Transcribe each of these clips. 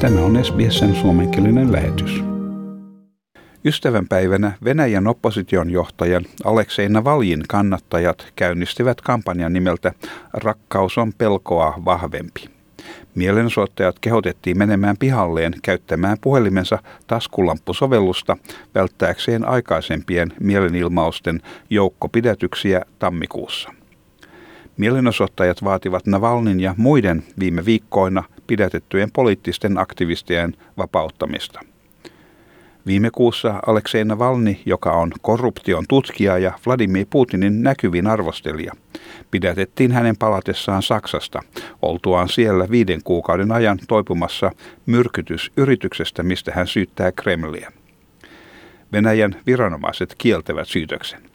Tämä on SBSn suomenkielinen lähetys. Ystävänpäivänä Venäjän opposition johtajan Aleksei Navaljin kannattajat käynnistivät kampanjan nimeltä Rakkaus on pelkoa vahvempi. Mielenosoittajat kehotettiin menemään pihalleen käyttämään puhelimensa taskulamppusovellusta välttääkseen aikaisempien mielenilmausten joukkopidätyksiä tammikuussa. Mielenosoittajat vaativat Navalnin ja muiden viime viikkoina pidätettyjen poliittisten aktivistien vapauttamista. Viime kuussa Aleksei Navalny, joka on korruption tutkija ja Vladimir Putinin näkyvin arvostelija, pidätettiin hänen palatessaan Saksasta, oltuaan siellä viiden kuukauden ajan toipumassa myrkytysyrityksestä, mistä hän syyttää Kremliä. Venäjän viranomaiset kieltävät syytöksen.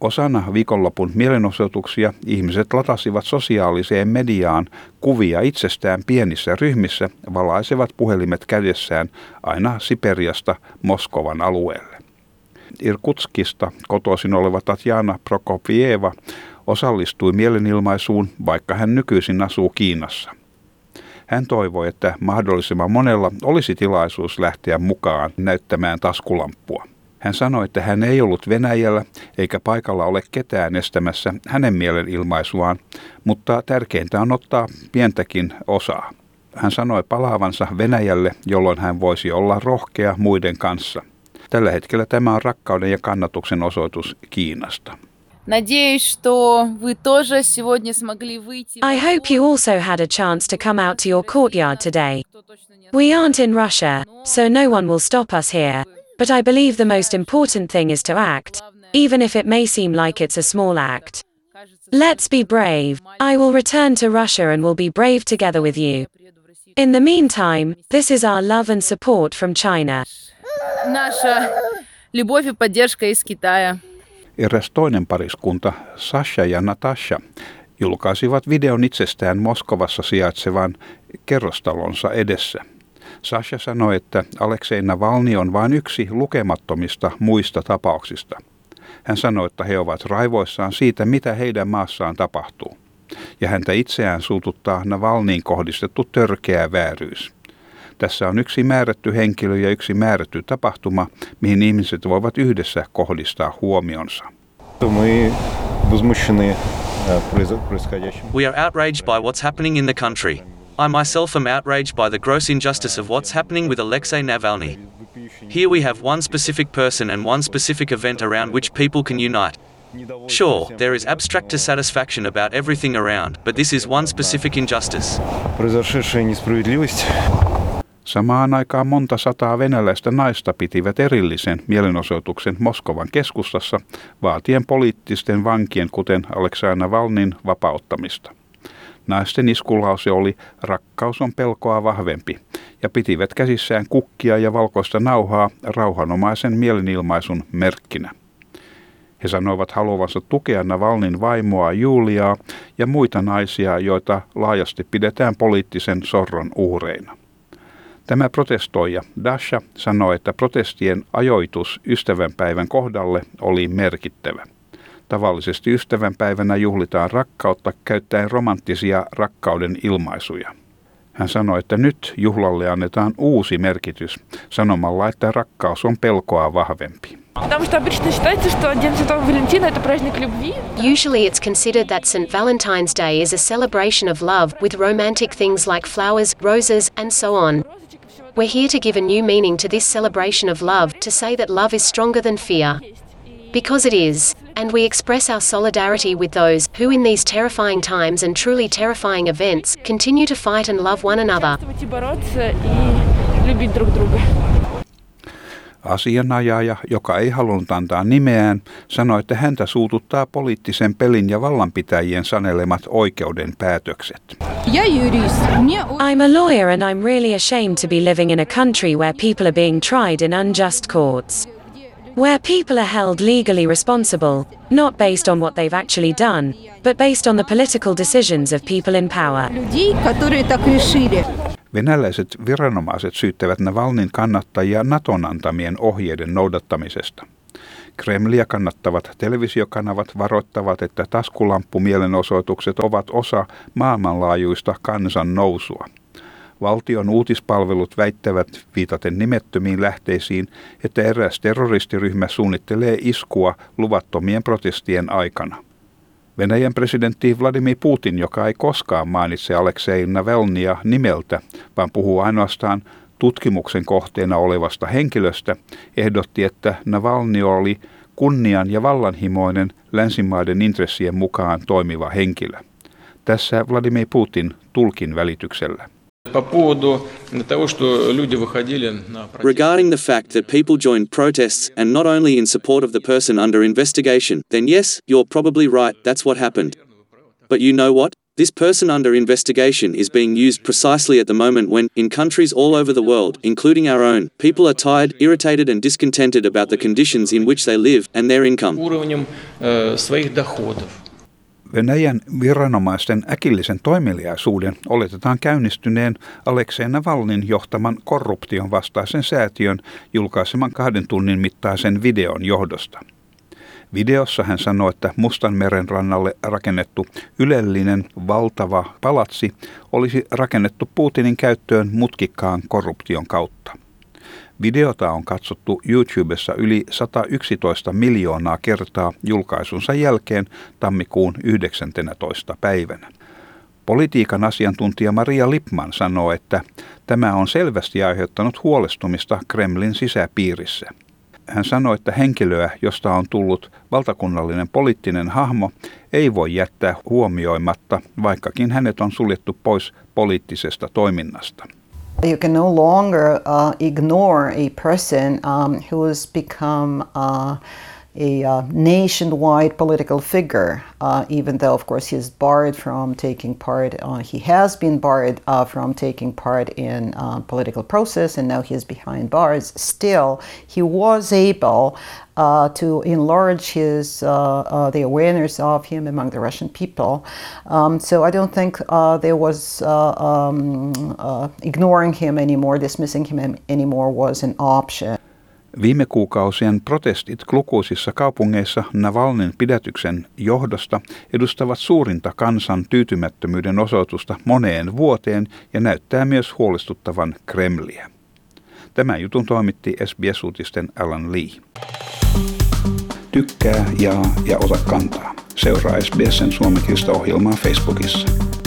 Osana viikonlopun mielenosoituksia ihmiset latasivat sosiaaliseen mediaan kuvia itsestään pienissä ryhmissä, valaisevat puhelimet kädessään aina Siperiasta Moskovan alueelle. Irkutskista kotoisin oleva Tatjana Prokopieva osallistui mielenilmaisuun, vaikka hän nykyisin asuu Kiinassa. Hän toivoi, että mahdollisimman monella olisi tilaisuus lähteä mukaan näyttämään taskulamppua. Hän sanoi, että hän ei ollut Venäjällä eikä paikalla ole ketään estämässä hänen mielenilmaisuaan, mutta tärkeintä on ottaa pientäkin osaa. Hän sanoi palaavansa Venäjälle, jolloin hän voisi olla rohkea muiden kanssa. Tällä hetkellä tämä on rakkauden ja kannatuksen osoitus Kiinasta. I hope you also had a chance to come out to your courtyard today. We aren't in Russia, so no one will stop us here. But I believe the most important thing is to act, even if it may seem like it's a small act. Let's be brave. I will return to Russia and will be brave together with you. In the meantime, this is our love and support from China. Наша любовь и поддержка из Китая. Eräs toinen pariskunta, Sasha ja Natasha, julkaisivat videon itsestään Moskovassa sijaitsevan kerrostalonsa edessä – Sasha sanoi, että Aleksei Navalny on vain yksi lukemattomista muista tapauksista. Hän sanoi, että he ovat raivoissaan siitä, mitä heidän maassaan tapahtuu. Ja häntä itseään suututtaa Navalniin kohdistettu törkeä vääryys. Tässä on yksi määrätty henkilö ja yksi määrätty tapahtuma, mihin ihmiset voivat yhdessä kohdistaa huomionsa. We are outraged by what's happening in the country. I myself am outraged by the gross injustice of what's happening with Alexei Navalny. Here we have one specific person and one specific event around which people can unite. Sure, there is abstract dissatisfaction about everything around, but this is one specific injustice. Samaan aikaan monta sataa venäläistä naista pitivät erillisen mielenosoituksen Moskovan keskustassa vaatien poliittisten vankien, kuten Aleksei Navalnin, vapauttamista. Naisten iskulause oli rakkaus on pelkoa vahvempi ja pitivät käsissään kukkia ja valkoista nauhaa rauhanomaisen mielenilmaisun merkkinä. He sanoivat haluavansa tukea Navalnin vaimoa Juliaa ja muita naisia, joita laajasti pidetään poliittisen sorron uhreina. Tämä protestoija Dasha sanoi, että protestien ajoitus ystävänpäivän kohdalle oli merkittävä. Tavallisesti ystävänpäivänä juhlitaan rakkautta käyttäen romanttisia rakkauden ilmaisuja. Hän sanoi, että nyt juhlalle annetaan uusi merkitys sanomalla, että rakkaus on pelkoa vahvempi. Usually it's considered that St. Valentine's Day is a celebration of love with romantic things like flowers, roses, and so on. We're here to give a new meaning to this celebration of love, to say that love is stronger than fear. Because it is. And we express our solidarity with those who, in these terrifying times and truly terrifying events, continue to fight and love one another. Asianajaja, joka ei halunnut antaa nimeään, sanoi, että häntä suututtaa poliittisen pelin ja vallanpitäjien sanelemat oikeuden päätökset. I'm a lawyer and I'm really ashamed to be living in a country where people are being tried in unjust courts. Where people are held legally responsible, not based on what they've actually done, but based on the political decisions of people in power. Venäläiset viranomaiset syyttävät Navalnin kannattajia Naton antamien ohjeiden noudattamisesta. Kremlia kannattavat televisiokanavat varoittavat, että taskulamppumielenosoitukset ovat osa maailmanlaajuista kansan nousua. Valtion uutispalvelut väittävät viitaten nimettömiin lähteisiin, että eräs terroristiryhmä suunnittelee iskua luvattomien protestien aikana. Venäjän presidentti Vladimir Putin, joka ei koskaan mainitse Aleksei Navelnia nimeltä, vaan puhuu ainoastaan tutkimuksen kohteena olevasta henkilöstä, ehdotti, että Navalny oli kunnian ja vallanhimoinen länsimaiden intressien mukaan toimiva henkilö. Tässä Vladimir Putin tulkin välityksellä. Regarding the fact that people joined protests and not only in support of the person under investigation, then yes, you're probably right, that's what happened. But you know what? This person under investigation is being used precisely at the moment when, in countries all over the world, including our own, people are tired, irritated, and discontented about the conditions in which they live and their income. Venäjän viranomaisten äkillisen toimeliaisuuden oletetaan käynnistyneen Aleksei Navalnin johtaman korruption vastaisen säätiön julkaiseman kahden tunnin mittaisen videon johdosta. Videossa hän sanoi, että meren rannalle rakennettu ylellinen valtava palatsi olisi rakennettu Putinin käyttöön mutkikkaan korruption kautta. Videota on katsottu YouTubessa yli 111 miljoonaa kertaa julkaisunsa jälkeen tammikuun 19. päivänä. Politiikan asiantuntija Maria Lipman sanoo, että tämä on selvästi aiheuttanut huolestumista Kremlin sisäpiirissä – hän sanoi, että henkilöä, josta on tullut valtakunnallinen poliittinen hahmo, ei voi jättää huomioimatta, vaikkakin hänet on suljettu pois poliittisesta toiminnasta. You can no longer uh, ignore a person um, who has become uh, a uh, nationwide political figure, uh, even though, of course, he's barred from taking part, uh, he has been barred uh, from taking part in uh, political process, and now he's behind bars. Still, he was able uh, to enlarge his the awareness of him among the Russian people. Um, so I don't think there was um, ignoring him anymore, dismissing him anymore was an option. Viime kuukausien protestit lukuisissa kaupungeissa Navalnin pidätyksen johdosta edustavat suurinta kansan tyytymättömyyden osoitusta moneen vuoteen ja näyttää myös huolestuttavan Kremliä. Tämän jutun toimitti SBS-uutisten Alan Lee. Tykkää, jaa ja ota kantaa. Seuraa SBSn suomenkielistä ohjelmaa Facebookissa.